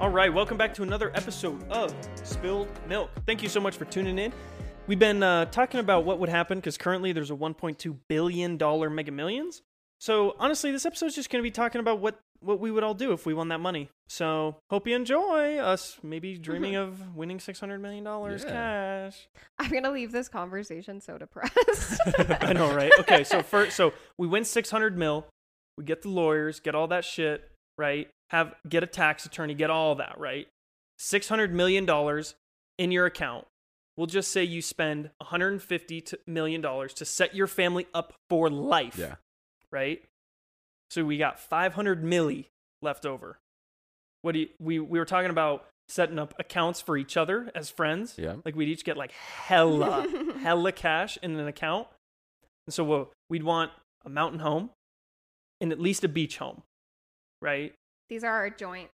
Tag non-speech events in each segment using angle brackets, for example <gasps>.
All right, welcome back to another episode of Spilled Milk. Thank you so much for tuning in. We've been uh, talking about what would happen because currently there's a 1.2 billion dollar Mega Millions. So honestly, this episode is just going to be talking about what what we would all do if we won that money. So hope you enjoy us maybe <laughs> dreaming of winning 600 million dollars Yeah. cash. I'm gonna leave this conversation so depressed. <laughs> I know, right? Okay, so first, so we win 600 mil. We get the lawyers, get all that shit, right? Have get a tax attorney, get all that, right? 600 million dollars in your account. We'll just say you spend 150 million dollars to set your family up for life, Yeah. right? So we got 500 milli left over. What do you, we we were talking about setting up accounts for each other as friends. Yeah. Like we'd each get like hella <laughs> hella cash in an account. And so we'll, we'd want a mountain home and at least a beach home, right? These are our joint,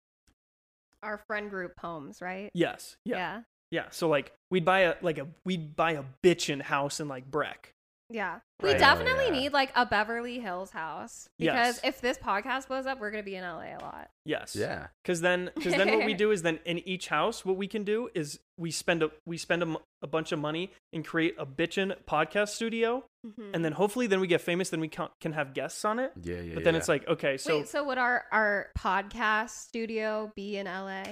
our friend group homes, right? Yes. Yeah. Yeah. Yeah. So like we'd buy a like a we'd buy a bitchin' house in like Breck. Yeah. We Right. definitely Oh, yeah. need like a Beverly Hills house because Yes. if this podcast blows up, we're gonna be in LA a lot. Yes. Yeah. Cuz then cuz then what we <laughs> do is then in each house what we can do is we spend a we spend a, m- a bunch of money and create a bitchin' podcast studio mm-hmm. and then hopefully then we get famous then we can, can have guests on it. Yeah. Yeah. But then yeah. it's like okay, so Wait, so would our our podcast studio be in LA?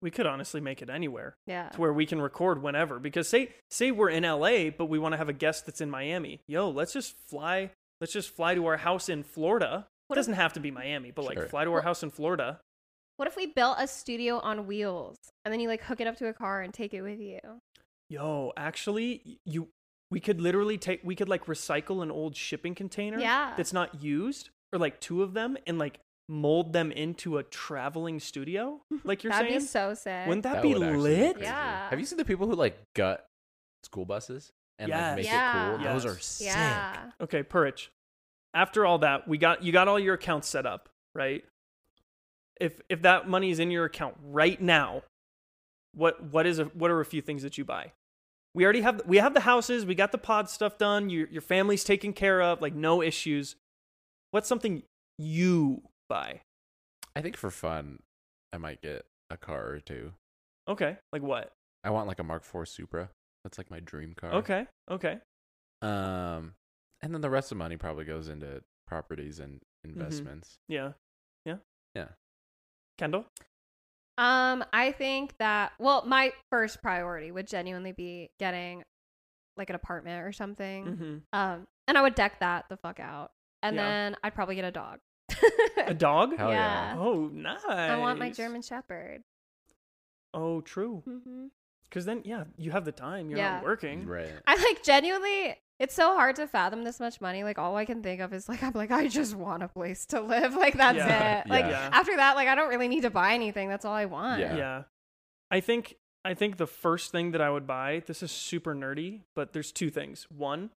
We could honestly make it anywhere. Yeah. to where we can record whenever. Because say say we're in LA, but we want to have a guest that's in Miami. Yo, let's just fly. Let's just fly to our house in Florida. It What if- doesn't have to be Miami, but like fly to our house in Florida. What if we built a studio on wheels and then you like hook it up to a car and take it with you? Yo, actually, you we could literally take we could like recycle an old shipping container Yeah. that's not used or like two of them and like mold them into a traveling studio <laughs> like you're That'd saying be so sick. wouldn't that, That be would actually lit crazy. Yeah. Have you seen the people who like gut school buses and Yes. like make Yeah. it cool? Those are sick. yeah. Okay, Puurich. After all that, we got you got all your accounts set up, right? If if that money is in your account right now, what what is a, what are a few things that you buy? We already have we have the houses, we got the pod stuff done, your your family's taken care of, like no issues. What's something you buy? I think for fun, I might get a car or two. Okay, like what? I want like a Mark IV Supra. That's like my dream car. Okay, okay. Um, and then the rest of the money probably goes into properties and Mm-hmm. investments. Yeah. Yeah. Yeah. Kendall? Um, I think that well, my first priority would genuinely be getting like an apartment or something. Mhm. Um, and I would deck that the fuck out, and Yeah. then I'd probably get a dog. A dog? Hell yeah. Yeah. Oh, nice. I want my German Shepherd. Oh, true. Mm-hmm. Because then, yeah, you have the time. You're Yeah. not working. Right. I like genuinely. It's so hard to fathom this much money. Like all I can think of is like I'm like I just want a place to live. <laughs> Like that's Yeah. it. Like Yeah. after that, like I don't really need to buy anything. That's all I want. Yeah. Yeah. I think I think the first thing that I would buy, this is super nerdy, but there's two things. One,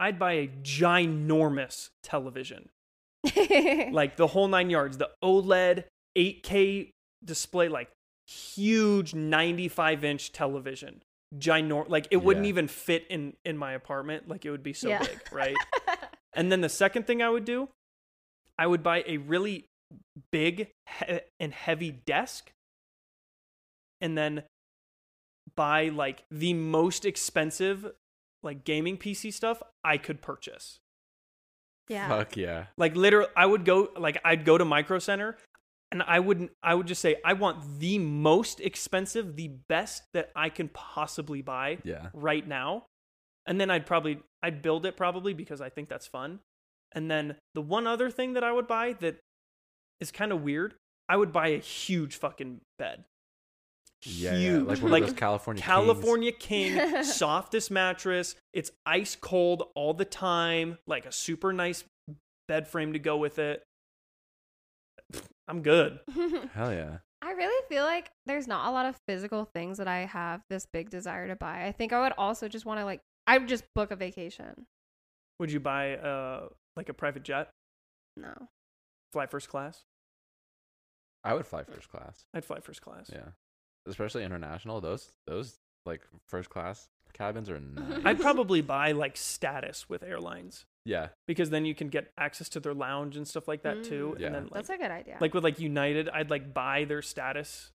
I'd buy a ginormous television. <laughs> Like the whole 9 yards, the OLED 8K display like huge 95-inch television. Ginor like it wouldn't even fit in in my apartment, like it would be so Yeah. big, right? <laughs> And then the second thing I would do, I would buy a really big he- and heavy desk and then buy like the most expensive like gaming PC stuff I could purchase. Yeah. Fuck yeah. Like literally I would go like I'd go to Micro Center and I wouldn't I would just say I want the most expensive, the best that I can possibly buy Yeah. right now. And then I'd probably I'd build it probably because I think that's fun. And then the one other thing that I would buy that is kind of weird, I would buy a huge fucking bed. Yeah. Huge. yeah. Like one Like of those California Kings. King, <laughs> softest mattress. It's ice cold all the time, like a super nice bed frame to go with it. I'm good. <laughs> Hell yeah. I really feel like there's not a lot of physical things that I have this big desire to buy. I think I would also just want to like I would just book a vacation. Would you buy uh like a private jet, No. fly first class? I would fly first class. I'd fly first class. Yeah. Especially international. Those those like first class cabins are <laughs> nice. I'd probably buy like status with airlines. Yeah. because then you can get access to their lounge and stuff like that too. Mm. Yeah. And then like, That's a good idea. like with like United, I'd like buy their status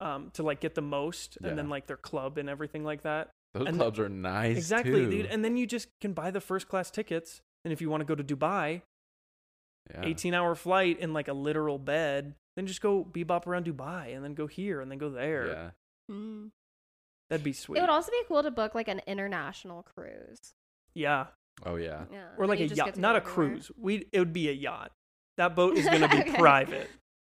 um to like get the most Yeah. and then like their club and everything like that. Those And- clubs are nice. exactly, too. dude. And then you just can buy the first class tickets. And if you want to go to Dubai, yeah. 18 hour flight in like a literal bed, then just go bebop around Dubai and then go here and then go there. Yeah. Mm. That'd be sweet. It would also be cool to book like an international cruise. yeah. Oh yeah. Yeah. Or like a yacht, not a everywhere. cruise. We it would be a yacht. That boat is going <laughs> to be Okay. private.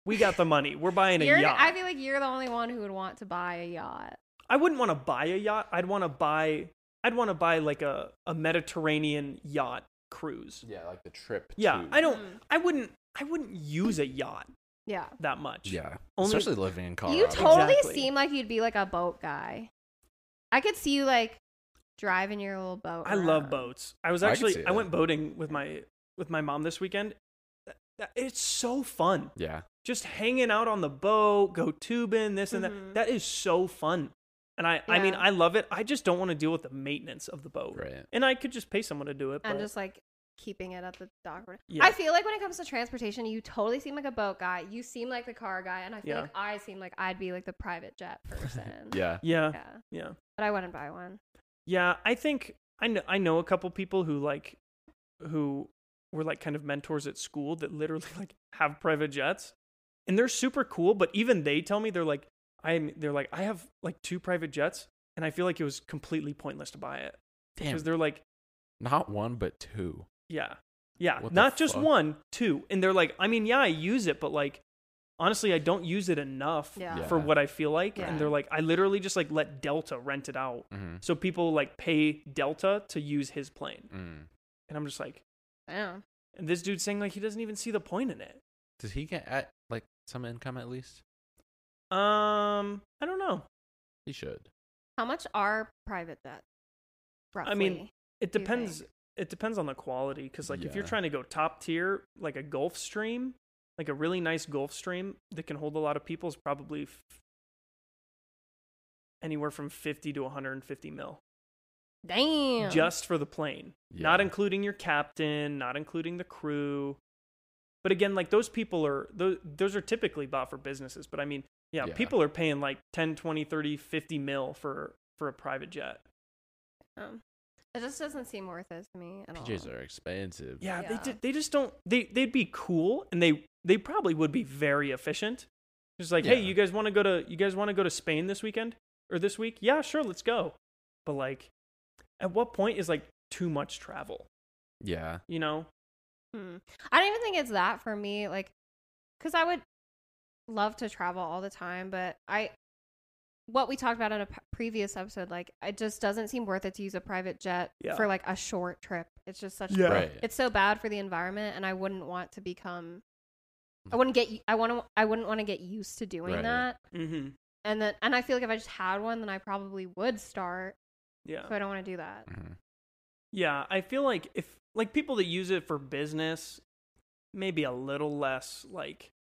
We got the money. We're buying a You're, yacht. I feel like you're the only one who would want to buy a yacht. I wouldn't want to buy a yacht. I'd want to buy I'd want to buy like a, a Mediterranean yacht cruise. Yeah, like the trip. Yeah, to- I don't Mm. I wouldn't I wouldn't use a yacht Yeah. that much. Yeah. Only- Especially living in Colorado. You totally Exactly. seem like you'd be like a boat guy. I could see you like driving your little boat. I love around. boats. I was I can actually see I it. went boating with my with my mom this weekend. That- that- It's so fun. Yeah. Just hanging out on the boat, go tubing, this and Mhm. that. That is so fun. And I I mean Yeah. I love it. I just don't want to deal with the maintenance of the boat. Right. And I could just pay someone to do it. And but- just like keeping it at the dock. Yeah. I feel like when it comes to transportation, you totally seem like a boat guy. You seem like the car guy, and I feel Yeah. like I seem like I'd be like the private jet <laughs> person. Yeah. yeah. Yeah. Yeah. But I wouldn't buy one. Yeah, I think I know I know a couple people who like who were like kind of mentors at school that literally <laughs> like have private jets. And they're super cool, but even they tell me they're like I'm they're like I have like two private jets and I feel like it was completely pointless to buy it Damn. because they're like Not one, but two. Yeah. Yeah, What not just fuck? one, two. And they're like I mean, yeah, I use it, but like honestly, I don't use it enough Yeah. for what I feel like. Yeah. And they're like I literally just like let Delta rent it out. Mm-hmm. So people like pay Delta to use his plane. Mm. And I'm just like, I know. and this dude's saying like he doesn't even see the point in it. Does he get at like some income at least? Um, I don't know. He should. How much are private jets? Roughly. I mean, It do you depends. think? It depends on the quality because like if you're Yeah. trying to go top tier, like a Gulfstream, like a really nice Gulfstream that can hold a lot of people is probably f- anywhere from 50 to 150 mil damn. just for the plane, not Yeah. including your captain, not including the crew. But again, like those people are those those are typically bought for businesses, but I mean, yeah, Yeah. people are paying like 10, 20, 30, 50 mil for for a private jet. Um, it just doesn't seem worth it to me at PJs all. are expensive. Yeah, they Yeah. ju- they just don't they they'd be cool and they they probably would be very efficient. Just like, hey, Yeah. you guys want to go to you guys want to go to Spain this weekend or this week? Yeah, sure, let's go. But like, at what point is like too much travel? Yeah. You know? Hmm. I don't even think it's that for me. Like, because I would love to travel all the time, but I, what we talked about in a p- previous episode, like, it just doesn't seem worth it to use a private jet Yeah. for like a short trip. It's just such, Yeah. Right. it's so bad for the environment, and I wouldn't want to become, I wouldn't get, I want to, I wouldn't want to get used to doing Right. that. Mm-hmm. And then, and I feel like if I just had one, then I probably would start. Yeah. So I don't want to do that. Mhm. Yeah, I feel like if like people that use it for business, maybe a little less like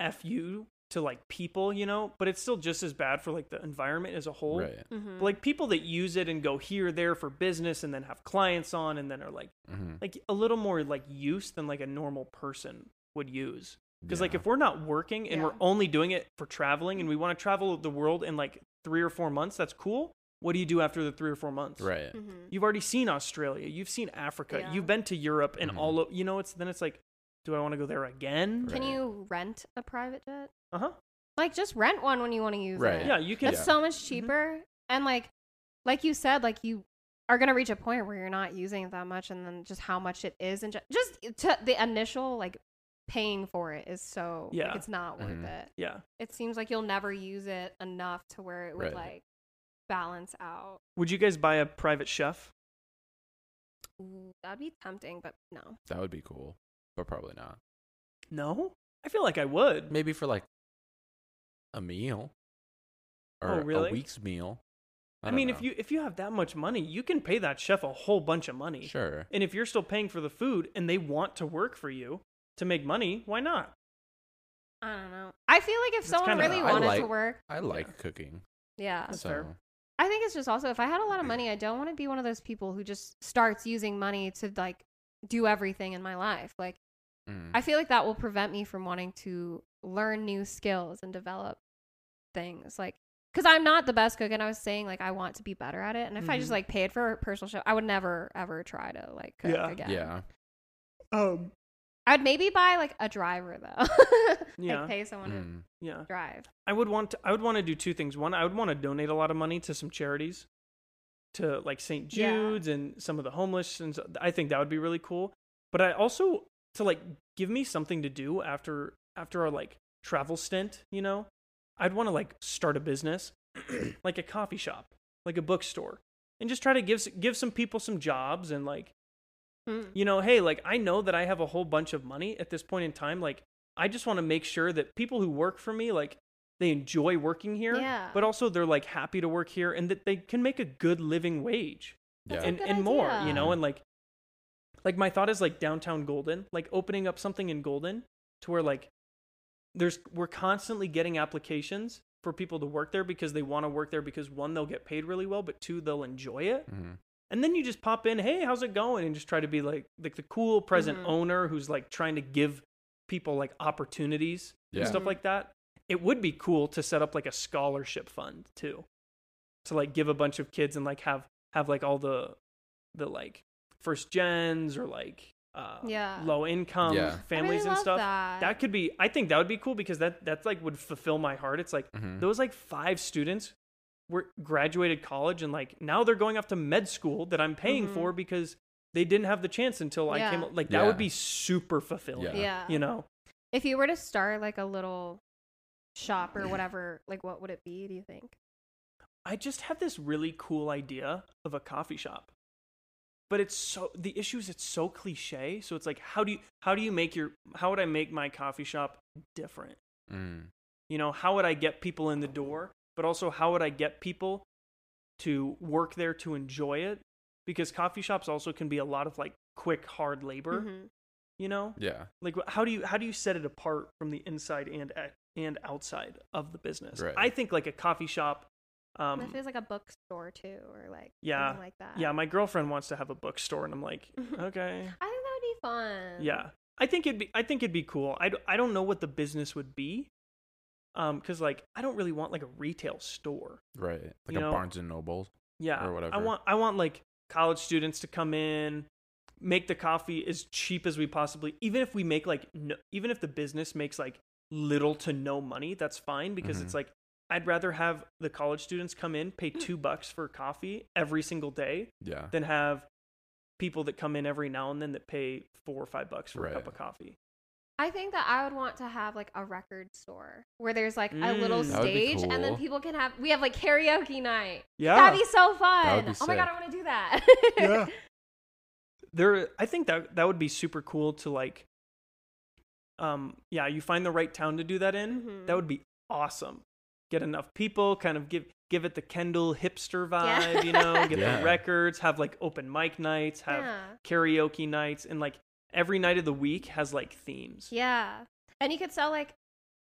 f you to like people, you know, but it's still just as bad for like the environment as a whole. Right. Mm-hmm. But, like people that use it and go here there for business and then have clients on and then are like Mm-hmm. like a little more like use than like a normal person would use. Because like if we're not working and we're only doing it for traveling and we want to travel the world in like three or four months, that's cool. What do you do after the three or four months? Right. mm-hmm. You've already seen Australia. You've seen Africa. Yeah. You've been to Europe and Mhm. all of you know. It's then it's like, do I want to go there again? Right. Can you rent a private jet? Uh huh. Like, just rent one when you want to use it. Right. it. Yeah, you can. It's Yeah. so much cheaper. And like like you said, like you are gonna reach a point where you're not using it that much and then just how much it is and ju- just to the initial like paying for it is so like, Yeah. it's not worth Mhm. it. Yeah. It seems like you'll never use it enough to where it would Right. like balance out. Would you guys buy a private chef? Ooh, that'd be tempting, but no. That would be cool, but probably not. No. I feel like I would. Maybe for like a meal or Oh, really? a week's meal. I, don't mean, if you if you have that much money, you can pay that chef a whole bunch of money. sure, And if you're still paying for the food and they want to work for you to make money, why not? I don't know. I feel like if It's someone kinda- really I wanted to work, I like cooking. yeah. That's so fair. I think it's just also if I had a lot of money, I don't want to be one of those people who just starts using money to like do everything in my life. Like Mm. I feel like that will prevent me from wanting to learn new skills and develop things. Like because I'm not the best cook, and I was saying like I want to be better at it. And if I just Mhm. like paid for a personal chef, I would never ever try to like cook Yeah. again. yeah. Um. I'd maybe buy like a driver though. <laughs> Yeah. like pay someone Mm. Yeah. to drive. I would want to, I would want to do two things. One, I would want to donate a lot of money to some charities, to like St. Yeah. Jude's and some of the homeless, and so, I think that would be really cool. But I also to like give me something to do after after our like travel stint. You know, I'd want to like start a business, <clears throat> like a coffee shop, like a bookstore, and just try to give give some people some jobs and like Hmm. you know, hey, like I know that I have a whole bunch of money at this point in time. Like I just want to make sure that people who work for me, like they enjoy working here, Yeah. but also they're like happy to work here and that they can make a good living wage Yeah. a and, good and more, you know, and like like my thought is like downtown Golden, like opening up something in Golden to where like there's we're constantly getting applications for people to work there because they want to work there because one they'll get paid really well, but two they'll enjoy it. Mhm. And then you just pop in, hey, how's it going? And just try to be like like the cool present Mhm. owner who's like trying to give people like opportunities Yeah. and stuff like that. It would be cool to set up like a scholarship fund too. To like give a bunch of kids and like have have like all the the like first gens or like uh Yeah. low income Yeah. Families I really and love stuff. That. That could be I think that would be cool because that that's like would fulfill my heart. It's like Mhm. those like five students were graduated college and like now they're going off to med school that I'm paying Mhm. for because they didn't have the chance until I came like that Yeah. would be super fulfilling. Yeah. yeah. You know. If you were to start like a little shop or whatever, like what would it be? Do you think? I just have this really cool idea of a coffee shop. But it's so the issue is it's so cliche. So it's like how do you how do you make your how would I make my coffee shop different? Mm. You know, how would I get people in the door? But also how would I get people to work there to enjoy it? Because coffee shops also can be a lot of like quick hard labor, Mhm. you know? Yeah. Like how do you how do you set it apart from the inside and and outside of the business? Right. I think like a coffee shop um What if it's like a bookstore too, or like Yeah. something like that? Yeah, my girlfriend wants to have a bookstore, and I'm like, <laughs> okay, I think that would be fun. yeah. I think it'd be, I think it'd be cool. I, d- I don't know what the business would be, um, because like I don't really want like a retail store. Right. Like You a know- Barnes and Noble. Yeah, Or whatever. I want, I want like college students to come in, make the coffee as cheap as we possibly. Even if we make like, no, even if the business makes like little to no money, that's fine because Mhm. it's like I'd rather have the college students come in, pay two bucks for coffee every single day, Yeah. than have people that come in every now and then that pay four or five bucks for a cup of coffee. I think that I would want to have like a record store where there's like a little Mm. That would be stage, and then people can have. We have like karaoke night. Yeah, That'd be so fun. be oh my god. I want to do that. yeah. <laughs> There, I think that that would be super cool to like. Um, yeah, you find the right town to do that in. Mhm. That would be awesome. Get enough people, kind of give give it the Kendall hipster Yeah. vibe, you know. <laughs> Get Yeah. the records, have like open mic nights, have yeah. karaoke nights, and like every night of the week has like themes. Yeah. And you could sell like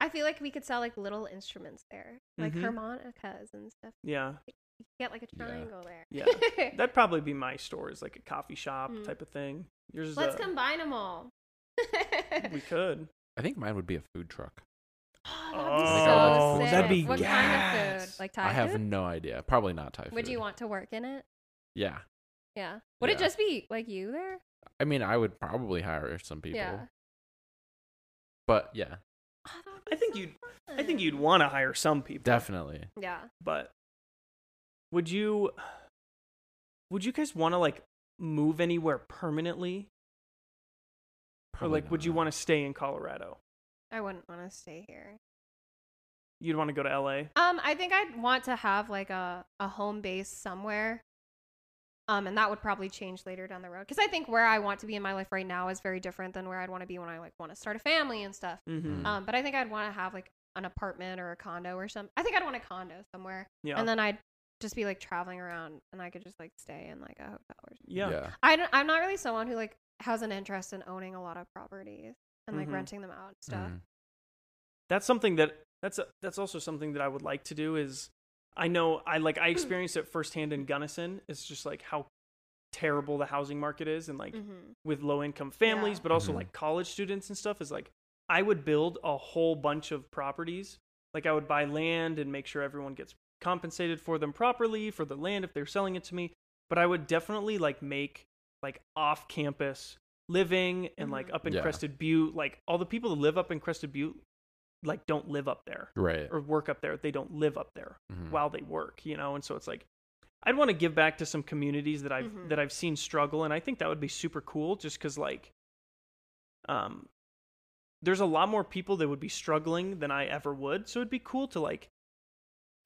I feel like we could sell like little instruments there. Like Mhm. harmonicas and stuff. Yeah, You could get like a Yeah. triangle there. yeah. <laughs> That'd probably be my store, is like a coffee shop Mhm. type of thing. Yours Let's a- combine them all. <laughs> We could. I think mine would be a food truck. Oh, <gasps> Oh, that'd be oh, so that'd sick. be what kind of food? Like Thai I have food? no idea. Probably not Thai food. Would you want to work in it? Yeah. Yeah. Would it Yeah. just be like you there? I mean, I would probably hire some people. Yeah. But yeah, Oh, that'd I think so you'd- I think fun. you'd want to hire some people. definitely. Yeah. but would you would you guys want to like move anywhere permanently or like would you want to stay in colorado I wouldn't want to stay here. you'd want to go to la Um, I think I'd want to have like a, a home base somewhere. Um, and that would probably change later down the road. Because I think where I want to be in my life right now is very different than where I'd want to be when I like want to start a family and stuff. mm-hmm. Mm. Um, but I think I'd want to have like an apartment or a condo or something. I think I'd want a condo somewhere. yeah And then I'd just be like traveling around and I could just like stay in like a hotel or something. yeah, I don't, I'm not really someone who like has an interest in owning a lot of properties and like Mhm. renting them out and stuff. Mm. that's something that that's a, that's also something that i would like to do is i know i like i <clears throat> experienced it firsthand in gunnison it's just like how terrible the housing market is and like Mhm. with low income families Yeah. but also Mhm. like college students and stuff is like I would build a whole bunch of properties. Like I would buy land and make sure everyone gets compensated for them properly for the land if they're selling it to me. But I would definitely like make like off campus living and like up in Yeah. Crested Butte, like all the people that live up in Crested Butte like don't live up there Right. or work up there. They don't live up there Mhm. while they work, you know? And so it's like I'd want to give back to some communities that I've Mhm. that I've seen struggle and I think that would be super cool just cuz like um there's a lot more people that would be struggling than I ever would. So it'd be cool to like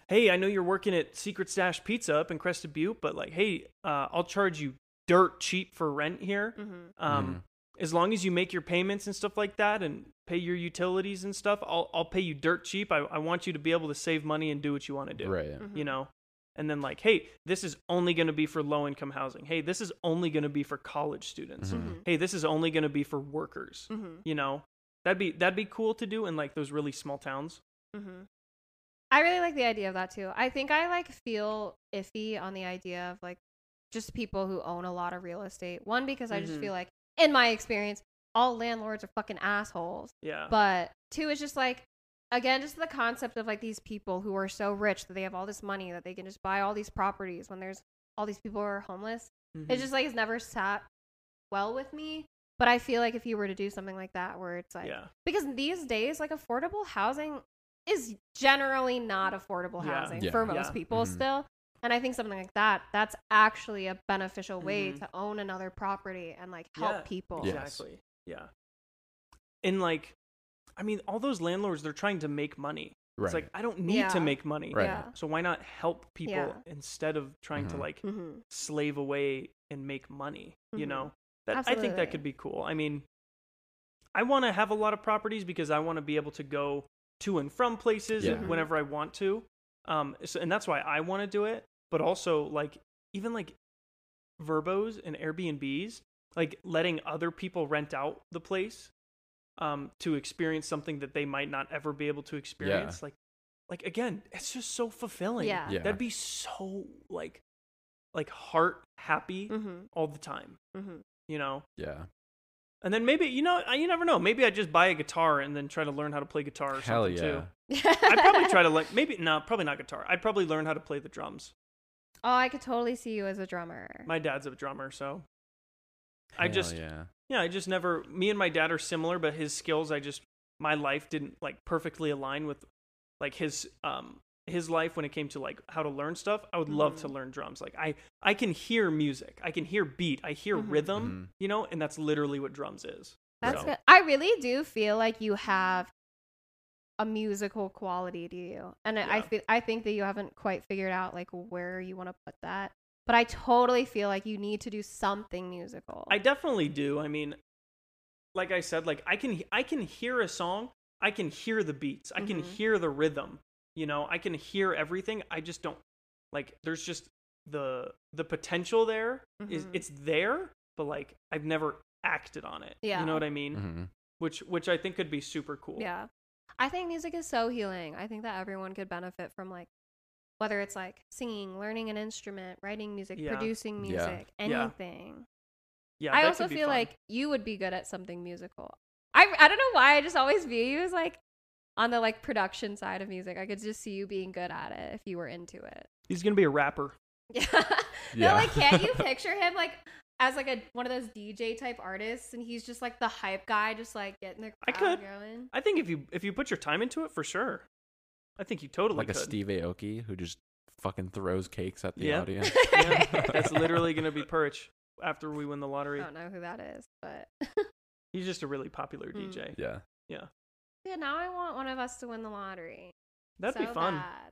hey, I know you're working at Secret Stash Pizza up in Crested Butte, but like hey, uh I'll charge you dirt cheap for rent here. Mhm. Um Mhm. as long as you make your payments and stuff like that and pay your utilities and stuff, I'll I'll pay you dirt cheap. I, I want you to be able to save money and do what you want to do. Right. Mhm. You know? And then like, hey, this is only gonna be for low income housing. Hey, this is only gonna be for college students. Mhm. Mhm. Hey, this is only gonna be for workers. Mhm. You know? That'd be that'd be cool to do in like those really small towns. hmm I really like the idea of that too. I think I like feel iffy on the idea of like just people who own a lot of real estate. One because I just Mhm. feel like in my experience, all landlords are fucking assholes. Yeah. But two is just like again, just the concept of like these people who are so rich that they have all this money that they can just buy all these properties when there's all these people who are homeless. Mhm. It just like has never sat well with me. But I feel like if you were to do something like that where it's like yeah. because these days like affordable housing is generally not affordable housing Yeah. for most Yeah. people Mhm. still and i think something like that that's actually a beneficial way Mhm. to own another property and like help Yeah. people Yes. Exactly. Yeah. And like I mean, all those landlords, they're trying to make money. Right. It's like I don't need Yeah. to make money. Right. yeah So why not help people Yeah. instead of trying to Mhm. like hmm slave away and make money? You Mhm. know, that I think that could be cool. I mean, I want to have a lot of properties because I want to be able to go to and from places Yeah. Mhm. whenever I want to. Um, so, and that's why I want to do it. But also, like even like VRBOs and Airbnbs, like letting other people rent out the place um, to experience something that they might not ever be able to experience. Like, like again, it's just so fulfilling. yeah Yeah. That'd be so like, like heart happy hmm all the time. hmm You know. yeah. And then maybe you know I- you never know. Maybe I just buy a guitar and then try to learn how to play guitar or Hell something yeah. too. <laughs> I'd probably try to like maybe no, probably not guitar. I'd probably learn how to play the drums. Oh i could totally see you as a drummer My dad's a drummer, so I Hell just yeah. yeah, I just never. Me and my dad are similar, but his skills, I just my life didn't like perfectly align with like his um his life when it came to like how to learn stuff. I would love to Mhm. learn drums. Like I I can hear music, I can hear beat, I hear Mhm. rhythm, Mhm. you know, and that's literally what drums is. that's So- good i really do feel like you have a musical quality to you and I Yeah. i think that you haven't quite figured out like where you want to put that but i totally feel like you need to do something musical I definitely do. I mean, like I said, like I can I can hear a song, I can hear the beats, I can Mhm. hear the rhythm. You know, I can hear everything. I just don't like. There's just the the potential there is Mhm. it's there, but like I've never acted on it. Yeah. you know what I mean? Mhm. Which which I think could be super cool. Yeah. I think music is so healing. I think that everyone could benefit from like whether it's like singing, learning an instrument, writing music, Yeah. producing music, Yeah. anything. yeah. I also feel fun. like you would be good at something musical. I I don't know why I just always view you as like on the like production side of music. I could just see you being good at it if you were into it. he's gonna be a rapper. <laughs> Yeah. Yeah. No, like can't you <laughs> picture him like as like a one of those DJ type artists and he's just like the hype guy just like getting the I crowd could. going. I think if you if you put your time into it, for sure. I think you totally like a. Steve Aoki who just fucking throws cakes at the Yeah. audience. <laughs> Yeah, <laughs> that's literally gonna be Perch after we win the lottery. I don't know who that is, but <laughs> He's just a really popular Mm. DJ. Yeah, yeah. yeah, now I want one of us to win the lottery. That'd So be fun. bad.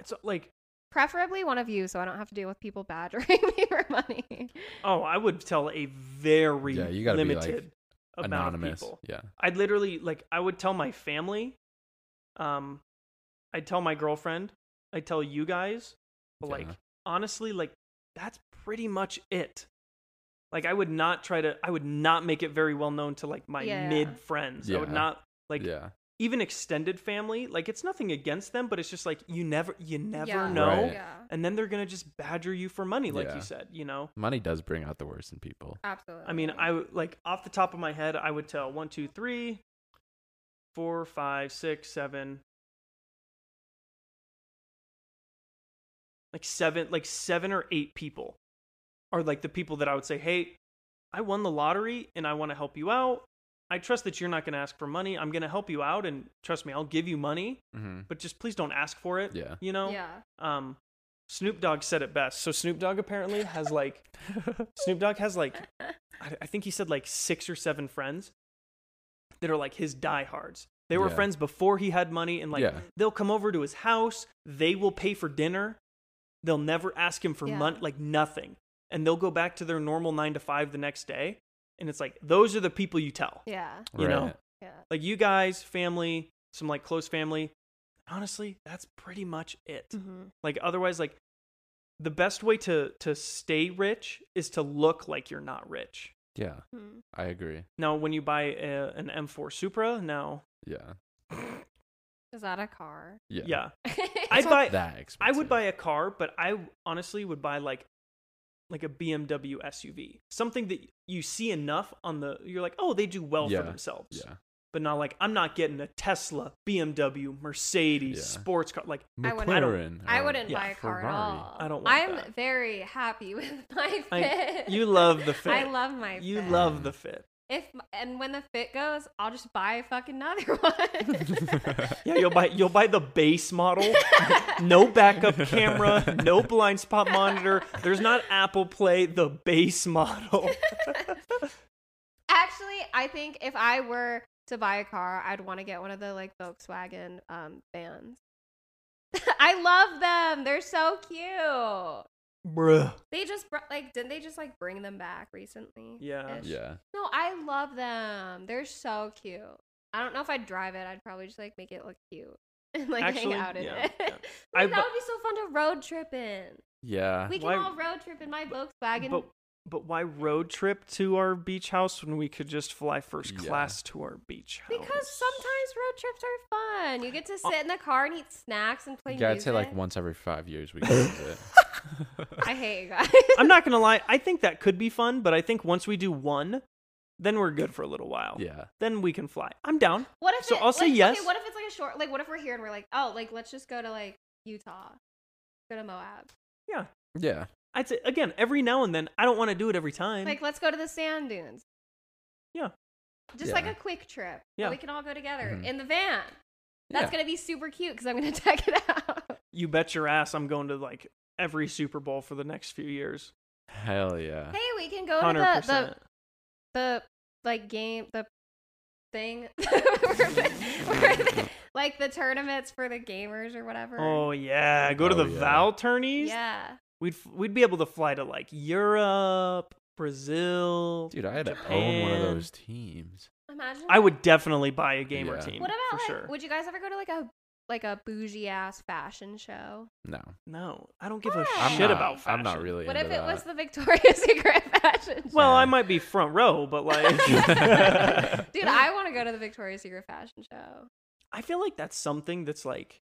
It's like, Preferably one of you, so I don't have to deal with people badgering <laughs> me for money. oh, I would tell a very Yeah, you gotta be, like, limited amount Anonymous. of people. Yeah. I'd literally like I would tell my family, um, I'd tell my girlfriend, I'd tell you guys, but like honestly, like that's pretty much it. Like I would not try to, I would not make it very well known to like my Yeah. mid friends. I would not like yeah. Even extended family, like it's nothing against them, but it's just like you never you never Yeah. know. Right. Yeah. And then they're gonna just badger you for money, like Yeah. you said, you know? Money does bring out the worst in people. Absolutely. I mean, I w- like off the top of my head, I would tell one, two, three, four, five, six, seven, like seven, like seven or eight people are like the people that I would say, hey, I won the lottery and I want to help you out. I trust that you're not going to ask for money. I'm going to help you out, and trust me, I'll give you money, Mm-hmm. but just please don't ask for it. Yeah. You know. yeah. Um, Snoop Dogg said it best. So Snoop Dogg apparently has like <laughs> Snoop Dogg has like I, I think he said like six or seven friends that are like his diehards. They were Yeah. friends before he had money, and like Yeah. they'll come over to his house. They will pay for dinner. They'll never ask him for Yeah. money, like nothing, and they'll go back to their normal nine to five the next day. And it's like those are the people you tell. Yeah. You know? Yeah. Like you guys, family, some like close family. Honestly, that's pretty much it. Mm-hmm. Like otherwise, like the best way to to stay rich is to look like you're not rich. Yeah. Mm-hmm. I agree. Now, when you buy a, an M4 Supra, now, Yeah. <laughs> Is that a car? Yeah. yeah, <laughs> I'd I'd buy. That I would buy a car, but I honestly would buy like like a BMW SUV, something that you see enough on the. You're like, oh, they do well Yeah. for themselves. Yeah. But not like I'm not getting a Tesla, BMW, Mercedes, Yeah. sports car. Like I wouldn't- I don't- McLaren. I wouldn't yeah, buy a car Ferrari. at all. I don't I'm that. very happy with <laughs> my I- fit. you love the fit. I love my you fit. love the fit. If and when the fit goes, I'll just buy a fucking another <laughs> one. <laughs> Yeah, you'll buy you'll buy the base model, no backup camera, no blind spot monitor. There's not Apple Play, the base model. <laughs> Actually, I think if I were to buy a car, I'd want to get one of the like Volkswagen um vans. I love them. They're so cute. Bruh. They just br- like didn't they just like bring them back recently? Yeah. Yeah. No, I love them. They're so cute. I don't know if I'd drive it. I'd probably just like make it look cute <laughs> and like Actually, hang out in yeah, it. yeah. <laughs> Like, I that would be so fun to road trip in. Yeah. We can Why- all road trip in my Volkswagen. But but why road trip to our beach house when we could just fly first Yeah. class to our beach house? because sometimes road trips are fun. You get to uh, sit in the car and eat snacks and play Yeah, I'd say like once every five years we <laughs> can do it. I hate you <laughs> guys. I'm not gonna lie, I think that could be fun, but I think once we do one, then we're good for a little while. yeah. Then we can fly. I'm down. What if So it, I'll say like, yes. Okay, what if it's like a short? Like, what if we're here and we're like, oh, like let's just go to like Utah, go to Moab. Yeah. Yeah. I'd say again, every now and then. I don't want to do it every time. Like, let's go to the sand dunes. Yeah. Just like a quick trip. Yeah. Yeah. We can all go together Mhm. in the van. That's Yeah. gonna be super cute because I'm gonna <laughs> check it out. you bet your ass I'm going to like every Super Bowl for the next few years. Hell yeah. hey, we can go Hundred to the, the percent. the like game the thing where <laughs> the- where the- like the tournaments for the gamers or whatever. Oh yeah, go to Oh, the yeah. Val tourneys. yeah. We'd we'd be able to fly to like Europe, Brazil. Dude, I had to own one of Japan. those teams. Imagine. I that. would definitely buy a gamer Yeah. team. What about for like? sure? Would you guys ever go to like a like a bougie ass fashion show? No. No, I don't give a I'm shit not, about fashion. I'm not really What into if it that. was the Victoria's <laughs> Secret fashion show? Well, I might be front row, but like, <laughs> <laughs> Dude, I want to go to the Victoria's Secret fashion show. I feel like that's something that's like,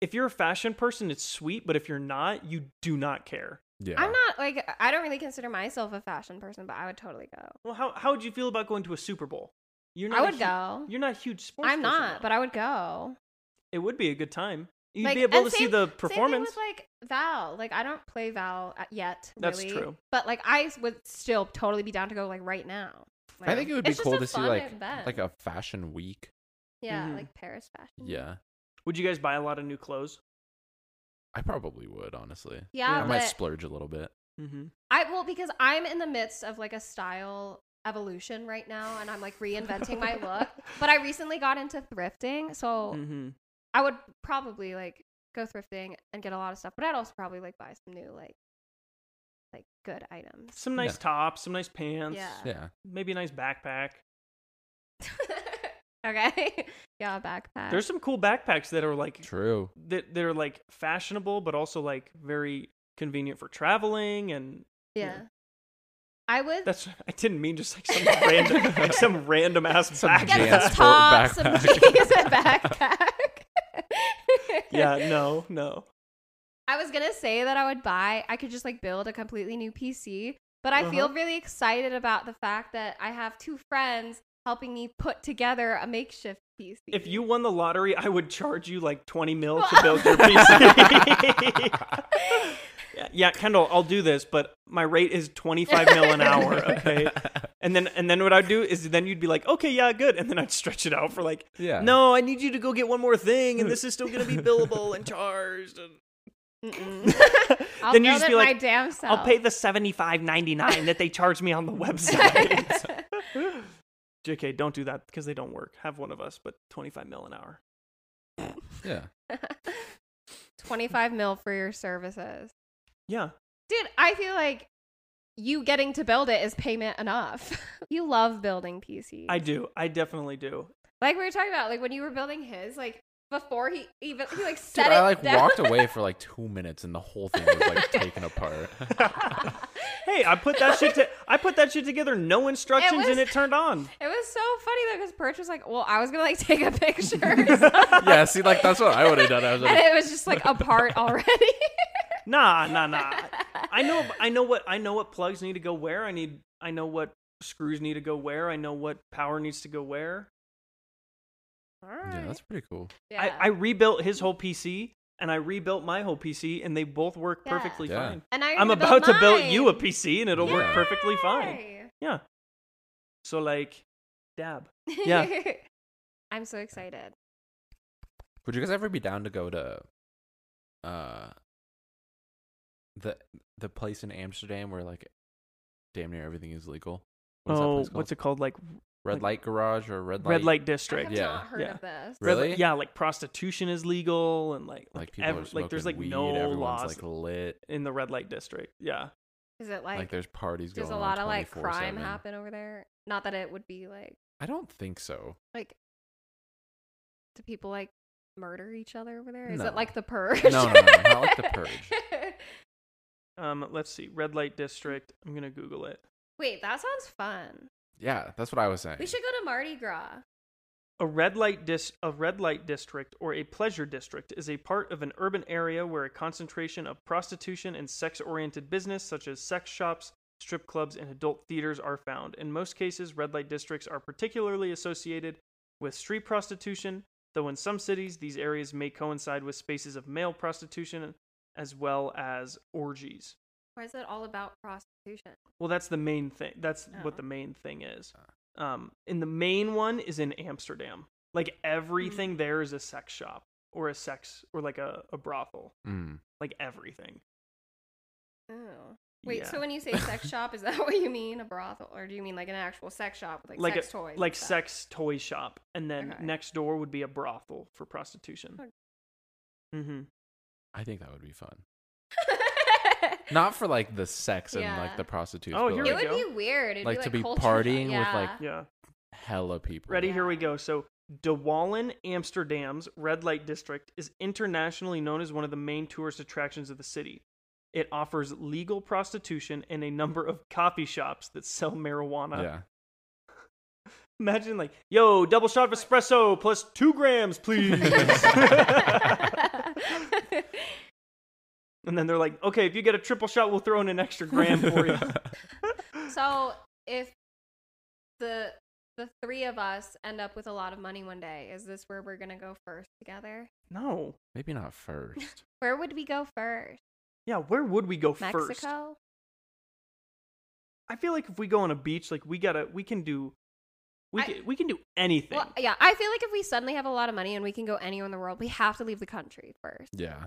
if you're a fashion person, it's sweet, but if you're not, you do not care. Yeah. I'm not like I don't really consider myself a fashion person, but I would totally go. Well, how how would you feel about going to a Super Bowl? You're I a would hu- go. You're not a huge sports. I'm person, not, though. but I would go. it would be a good time. You'd Like, be able and to see same- the Same thing performance. with like Val. Like I don't play Val at- yet. That's true. But like I would still totally be down to go like right now. I think it would be cool to see like event. like a fashion week. yeah, Mhm. like Paris fashion. Yeah. Would you guys buy a lot of new clothes? I probably would, honestly. Yeah, I might but splurge a little bit. Mm-hmm. I well because I'm in the midst of like a style evolution right now, and I'm like reinventing my <laughs> look. But I recently got into thrifting, so Mm-hmm. I would probably like go thrifting and get a lot of stuff. But I'd also probably like buy some new like like good items. Some nice Yeah. tops, some nice pants. Yeah. Yeah. Maybe a nice backpack. <laughs> okay. <laughs> yeah, backpack. There's some cool backpacks that are like True. that they're like fashionable, but also like very convenient for traveling and yeah. I would That's I didn't mean just like some random <laughs> like some random ass Some backpack. get Jan some Sport tops, some backpack. jeans, a backpack. <laughs> yeah, no, no. I was gonna say that I would buy. I could just like build a completely new PC, but I feel Uh-huh. really excited about the fact that I have two friends helping me put together a makeshift PC. If you won the lottery, I would charge you like 20 mil to build your <laughs> PC. <laughs> yeah, yeah, Kendall, I'll do this, but my rate is 25 mil an hour, okay? <laughs> And then and then what I'd do is then you'd be like, "Okay, yeah, good." And then I'd stretch it out for like, yeah. "No, I need you to go get one more thing and this is still going to be billable and charged." And- I'll then you just be like. I'll pay the 75.99 that they charge me on the website. JK, don't do that because they don't work. Have one of us, but 25 mil an hour. Yeah. <laughs> 25 mil for your services. Yeah. Dude, I feel like you getting to build it is payment enough. <laughs> you love building PCs. I do. I definitely do. like we were talking about, like when you were building his, like before he even he like Dude, set it I like down. walked away <laughs> for like two minutes and the whole thing was like taken apart. <laughs> Hey, I put that shit to I put that shit together, no instructions, was- and it turned on. <laughs> It was so funny though because Perch was like, "Well, I was gonna like take a picture," yeah, see, like that's what I would have done. I was and like, it was just like apart already. Nah, nah, nah. I know I know what I know what plugs need to go where. I need I know what screws need to go where. I know what power needs to go where. Yeah, that's pretty cool. Yeah. I, I rebuilt his whole PC and I rebuilt my whole PC and they both work Yeah. perfectly Yeah. fine. and now you're I'm gonna about to build you a PC and it'll work perfectly fine. Yeah. So like dab. Yeah. <laughs> I'm so excited. Would you guys ever be down to go to uh the the place in Amsterdam where like damn near everything is legal? What is that oh, place what's it called? Like Red like- light garage or red light? red light I district. have Yeah. heard Yeah. of this. Red Really? yeah, like prostitution is legal and like Like like, people ev- are smoking like there's like weed, no everyone's laws like lit. in the red light district. Yeah. Is it Like, like, there's parties going does a lot of like crime happen over there? Not that it would be like I don't think so. like do people like murder each other over there? Is No. it like the purge? No, no, no, not like The Purge. <laughs> Um, let's see, red light district. I'm gonna Google it. Wait, that sounds fun. Yeah, that's what I was saying. We should go to Mardi Gras. A red light dis- a red light district or a pleasure district is a part of an urban area where a concentration of prostitution and sex-oriented business such as sex shops, strip clubs, and adult theaters are found. In most cases, red light districts are particularly associated with street prostitution, though in some cities these areas may coincide with spaces of male prostitution as well as orgies. Why is it all about prostitution? Well, that's the main thing. That's Oh. what the main thing is. Um, and the main one is in Amsterdam. Like everything there is a sex shop or a sex or like a, a brothel. Mm. Like everything. Oh. Wait, Yeah. so when you say sex <laughs> shop, is that what you mean? A brothel? Or do you mean like an actual sex shop with like, like sex a, toys? and like sex toy shop, and then Okay. next door would be a brothel for prostitution. Okay. Mm-hmm. I think that would be fun. Not for like the sex and Yeah. like the prostitutes. Oh, but, here it like, would go. be weird. It'd Like be, to be culture partying with, like, Yeah. hella people. Ready? Here we go. So, De Wallen, Amsterdam's red light district is internationally known as one of the main tourist attractions of the city. It offers legal prostitution and a number of coffee shops that sell marijuana. Yeah. <laughs> Imagine, like, yo, double shot of espresso plus two grams, please. <laughs> <laughs> and then they're like, okay, if you get a triple shot, we'll throw in an extra gram for you. <laughs> <laughs> so if the the three of us end up with a lot of money one day, is this where we're gonna go first together? no. Maybe not first. <laughs> Where would we go first? Yeah, where would we go first? Mexico? I feel like if we go on a beach, like we gotta, we can do, we I- can, we can do anything. Well, yeah, I feel like if we suddenly have a lot of money and we can go anywhere in the world, we have to leave the country first. Yeah.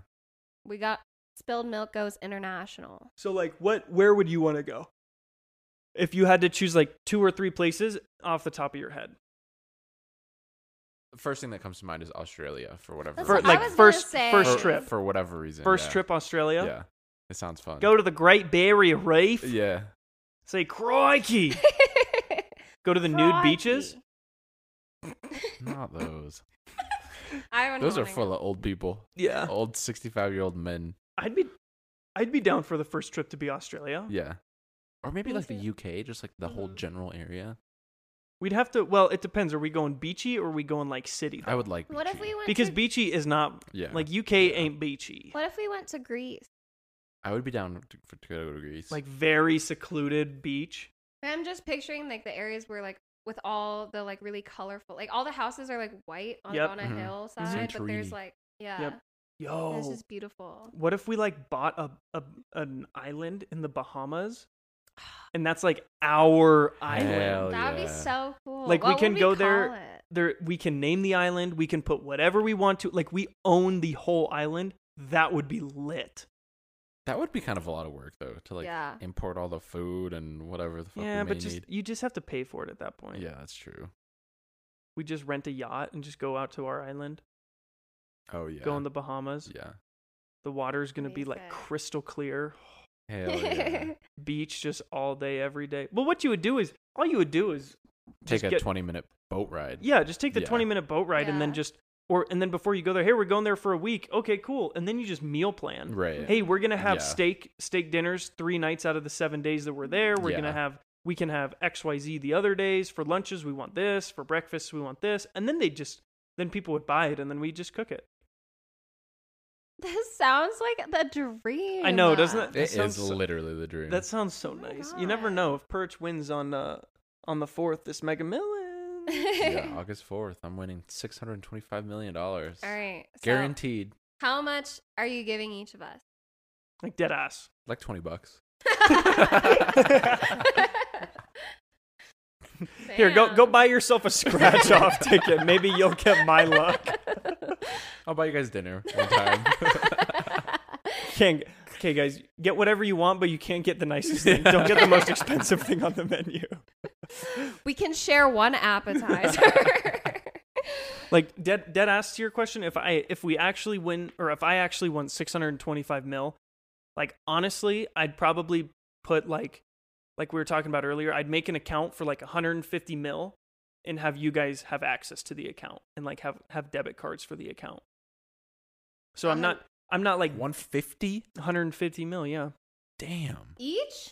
We got spilled milk goes international. so, like, what, where would you want to go? If you had to choose like two or three places off the top of your head, The first thing that comes to mind is Australia for whatever. That's For, what reason. I like, was gonna first- say. first for, trip. for whatever reason. first yeah. trip Australia, Yeah. It sounds fun. go to the Great Barrier Reef, Yeah. say crikey, <laughs> go to the nude beaches. <laughs> Not those. <laughs> I don't Those are wanna go. full of old people. Yeah, Old 65 year old men. I'd be, I'd be down for the first trip to be Australia. Yeah. or maybe like the. UK, just like the whole Mhm. general area. We'd have to. Well, it depends. Are we going beachy or are we going like city? I would like What if we went because to, beachy is not yeah, like UK Yeah. ain't beachy. What if we went to Greece? I would be down to, for, to go to Greece. Like very secluded beach. I'm just picturing like the areas where like with all the like really colorful, like all the houses are like white on, Yep. on a Mhm. hillside, but there's Santorini. like yeah, Yep. Yo, this is beautiful. what if we like bought a, a an island in the Bahamas, <gasps> and that's like our island. Hell that would be so cool. Like, we can would go there- it? There, we can name the island. We can put whatever we want to. Like we own the whole island. That would be lit. that would be kind of a lot of work though to like yeah. import all the food and whatever the fuck yeah, we but just need. you just have to pay for it at that point. Yeah, that's true. we just rent a yacht and just go out to our island. Oh yeah. Go in the Bahamas. yeah. The water's gonna be like Amazing. crystal clear. <gasps> Hell yeah. <laughs> Beach just all day, every day. Well, what you would do is all you would do is Take a get- 20 minute boat ride. Yeah, just take the Yeah. 20 minute boat ride and then just or and then before you go there, hey, we're going there for a week. Okay, cool. And then you just meal plan. Right. Hey, we're gonna have Yeah. steak steak dinners three nights out of the seven days that we're there. We're gonna have we can have XYZ the other days. For lunches, we want this. For breakfast, we want this. And then they just then people would buy it and then we just cook it. This sounds like the dream. I know, doesn't it? It That is sounds so- literally the dream. That sounds so Oh my nice. You never know if Puurich wins on uh on the fourth this mega million. <laughs> yeah, August 4th. I'm winning $625 million. All right. So Guaranteed. how much are you giving each of us? like dead ass. Like 20 bucks. <laughs> <laughs> <laughs> Here, go go buy yourself a scratch off ticket. Maybe you'll get my luck. <laughs> I'll buy you guys dinner one time. <laughs> Can't okay, guys, get whatever you want, but you can't get the nicest thing. Don't get the most expensive thing on the menu. we can share one appetizer. Like dead dead ass to your question, if I if we actually win or if I actually won six hundred and twenty five mil, like honestly, I'd probably put like like we were talking about earlier, I'd make an account for like 150 mil and have you guys have access to the account and like have have debit cards for the account. So I'm not oh. I'm not like 150? 150 mil, yeah. Damn. each?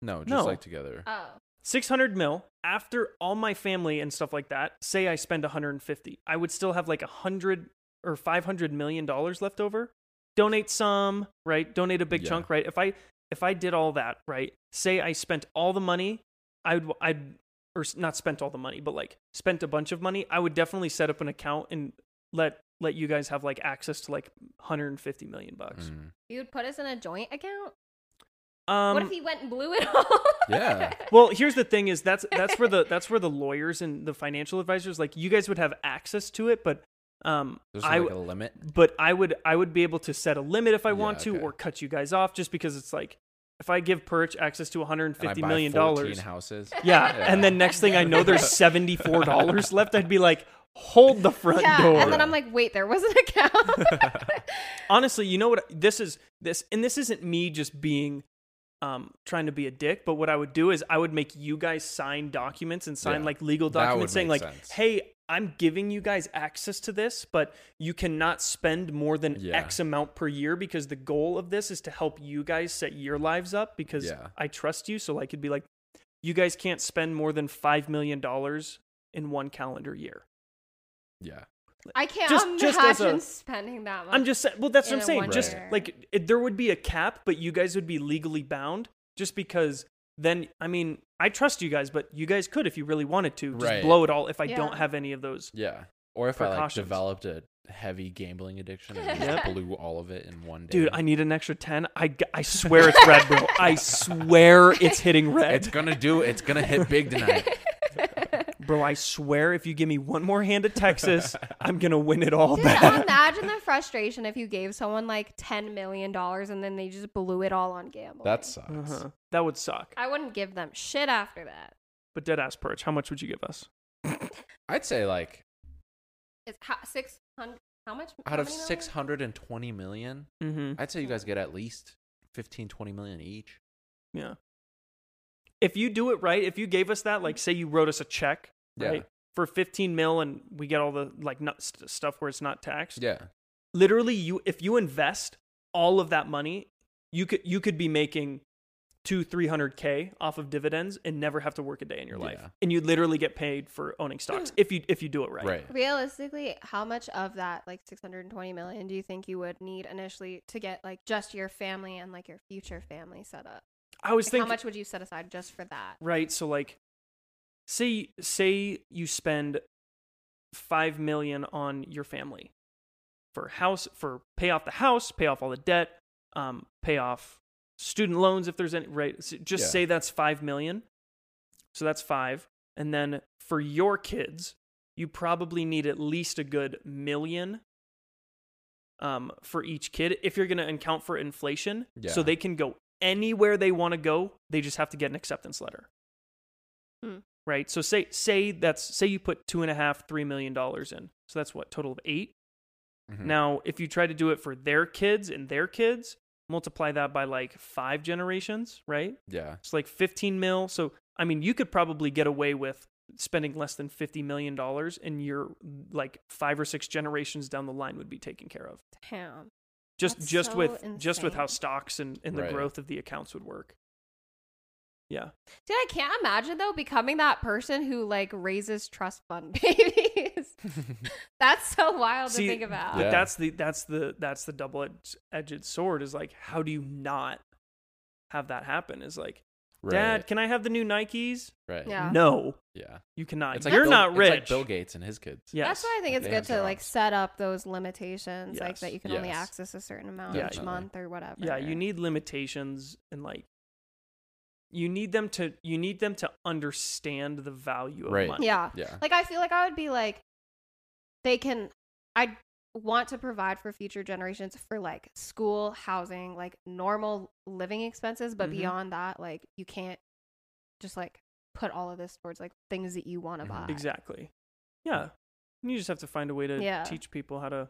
No, just No. like together. Oh. 600 mil after all my family and stuff like that say i spend 150 i would still have like a 100 or 500 million dollars left over donate some right donate a big Yeah. chunk right if i if i did all that right say i spent all the money i would i'd or not spent all the money but like spent a bunch of money i would definitely set up an account and let let you guys have like access to like 150 million bucks Mm. You would put us in a joint account? um what if he went and blew it all? Yeah. <laughs> Well, here's the thing: is that's that's where the that's where the lawyers and the financial advisors, like you guys, would have access to it, but um, There's I like w- a limit. but I would I would be able to set a limit if I Yeah, want to, okay. or cut you guys off, just because it's like if I give Puurich access to And I 150 buy dollars, houses. yeah, <laughs> Yeah. and then next thing I know, there's <laughs> 74 dollars left. I'd be like, hold the front yeah, door. and then I'm like, wait, there was an account. <laughs> honestly, you know what? This is this, and this isn't me just being um trying to be a dick, but what I would do is I would make you guys sign documents and sign Yeah, like legal documents saying like, sense. "Hey, I'm giving you guys access to this, but you cannot spend more than Yeah. X amount per year because the goal of this is to help you guys set your lives up because Yeah. I trust you." So like it'd be like, "You guys can't spend more than 5 million dollars in one calendar year." yeah. I can't Just- imagine just as a- spending that much. I'm just saying. Well, that's what I'm saying. Just year. like it, there would be a cap, but you guys would be legally bound. Just because then, I mean, I trust you guys, but you guys could if you really wanted to just Right. blow it all. If I don't have any of those, Yeah. Or if I like Precautions. developed a heavy gambling addiction and <laughs> Yep. just blew all of it in one day. dude, I need an extra ten. I, g- I swear it's red, bro. I <laughs> swear it's hitting red, It's gonna do. It's gonna hit big tonight. <laughs> bro. I swear if you give me one more hand at Texas, <laughs> I'm gonna win it all Dude, back. imagine the frustration if you gave someone like ten million dollars and then they just blew it all on gambling. That sucks. Uh-huh. That would suck. I wouldn't give them shit after that. But dead ass Puurich, how much would you give us? <laughs> I'd say like It's how, six hundred. How much? out how of 620 million, Mm-hmm. I'd say you guys get at least 15, 20 million each. Yeah. If you do it right, if you gave us that, like say you wrote us a check, Yeah. right, for 15 mil and we get all the like not, st- stuff where it's not taxed. Yeah. Literally you if you invest all of that money, you could you could be making two, three hundred k off of dividends and never have to work a day in your life, Yeah. and you literally get paid for owning stocks <gasps> if you if you do it right. Right. Realistically, how much of that like 620 million do you think you would need initially to get like just your family and like your future family set up? I was Like, thinking, how much would you set aside just for that? right? So like, say say you spend five million on your family for house for pay off the house, pay off all the debt, um, pay off student loans if there's any. Right? So just Yeah. say that's five million. So that's five, and then for your kids, you probably need at least a good million. Um, for each kid, if you're going to account for inflation, so they can go anywhere they want to go, they just have to get an acceptance letter Hmm. right? So say say that's say you put two and a half, three million dollars in. So that's what total of 8 Mhm. Now, if you try to do it for their kids and their kids, multiply that by like five generations, right? yeah. It's like fifteen mil. So I mean, you could probably get away with spending less than fifty million dollars, and your like five or six generations down the line would be taken care of. Damn. Just That's just so with just with how stocks and, and the Right. growth of the accounts would work. Yeah. Dude, I can't imagine though becoming that person who like raises trust fund <laughs> babies. <laughs> That's so wild See, to think about. But Yeah. that's the that's the that's the double edged sword is like how do you not have that happen? Is like, Dad, can I have the new Nikes? Right. Yeah. No, Yeah. you cannot. It's like You're Bill- not it's rich. like Bill Gates and his kids. Yes. That's why I think it's They good have to like jobs. set up those limitations, like Yes. that you can only Yes. access a certain amount Yeah. each Definitely. month or whatever. yeah, you need limitations and like you need them to you need them to understand the value of Right. money. Yeah. Yeah. Like I feel like I would be like they can I want to provide for future generations for like school, housing, like normal living expenses, but Mhm. beyond that, like you can't just like put all of this towards like things that you want to Mhm. buy. Exactly. Yeah. And you just have to find a way to Yeah. teach people how to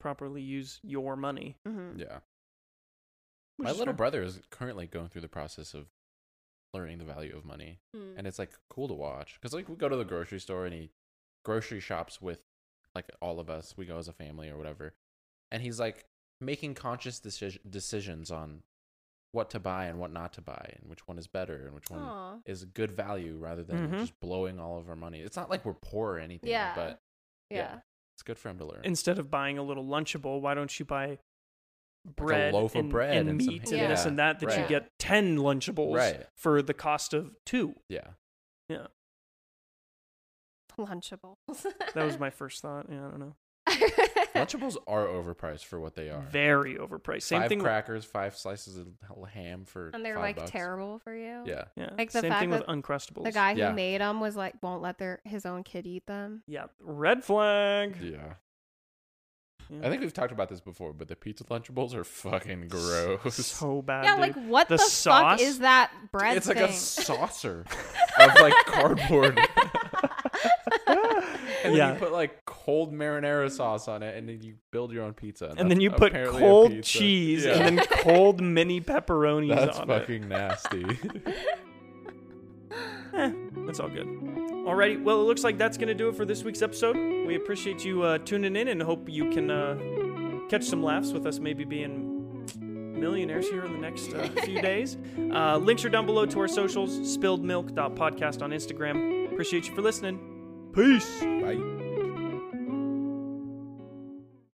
properly use your money. hmm Yeah. which My little fair. brother is currently going through the process of learning the value of money, Mm. and it's like cool to watch because like we go to the grocery store and he grocery shops with like all of us. We go as a family or whatever, and he's like making conscious decision decisions on what to buy and what not to buy, and which one is better and which one Aw. is good value rather than Mhm. just blowing all of our money. It's not like we're poor or anything, Yeah. but Yeah. yeah. it's good for him to learn. Instead of buying a little lunchable, why don't you buy bread loaf of and, bread and, and some meat ham. and this Yeah. and that that you Right. get 10 lunchables Right. for the cost of two. yeah. yeah, Lunchables. That was <laughs> my first thought. Yeah, I don't know. Lunchables are overpriced for what they are. Very overpriced. Same five thing. with- crackers, five slices of ham for and they're five like bucks. terrible for you. Yeah, yeah. Like the Same fact thing with that Uncrustables. The guy who Yeah. made them was like won't let their his own kid eat them. Yeah. Red flag. yeah. Yeah. I think we've talked about this before, but the pizza Lunchables are fucking gross. So bad. yeah, dude. like what The the, sauce? fuck is that bread it's like thing? a saucer <laughs> of like cardboard. <laughs> and then Yeah. you put like cold marinara sauce on it, and then you build your own pizza. and then you put cold cheese Yeah. and then <laughs> cold mini pepperonis that's on it. That's fucking nasty. <laughs> Eh, that's all good. Alrighty, well, it looks like that's going to do it for this week's episode. We appreciate you uh, tuning in and hope you can uh, catch some laughs with us maybe being millionaires here in the next uh, few <laughs> days. Uh, links are down below to our socials spilledmilk.podcast on Instagram. Appreciate you for listening. Peace. Bye.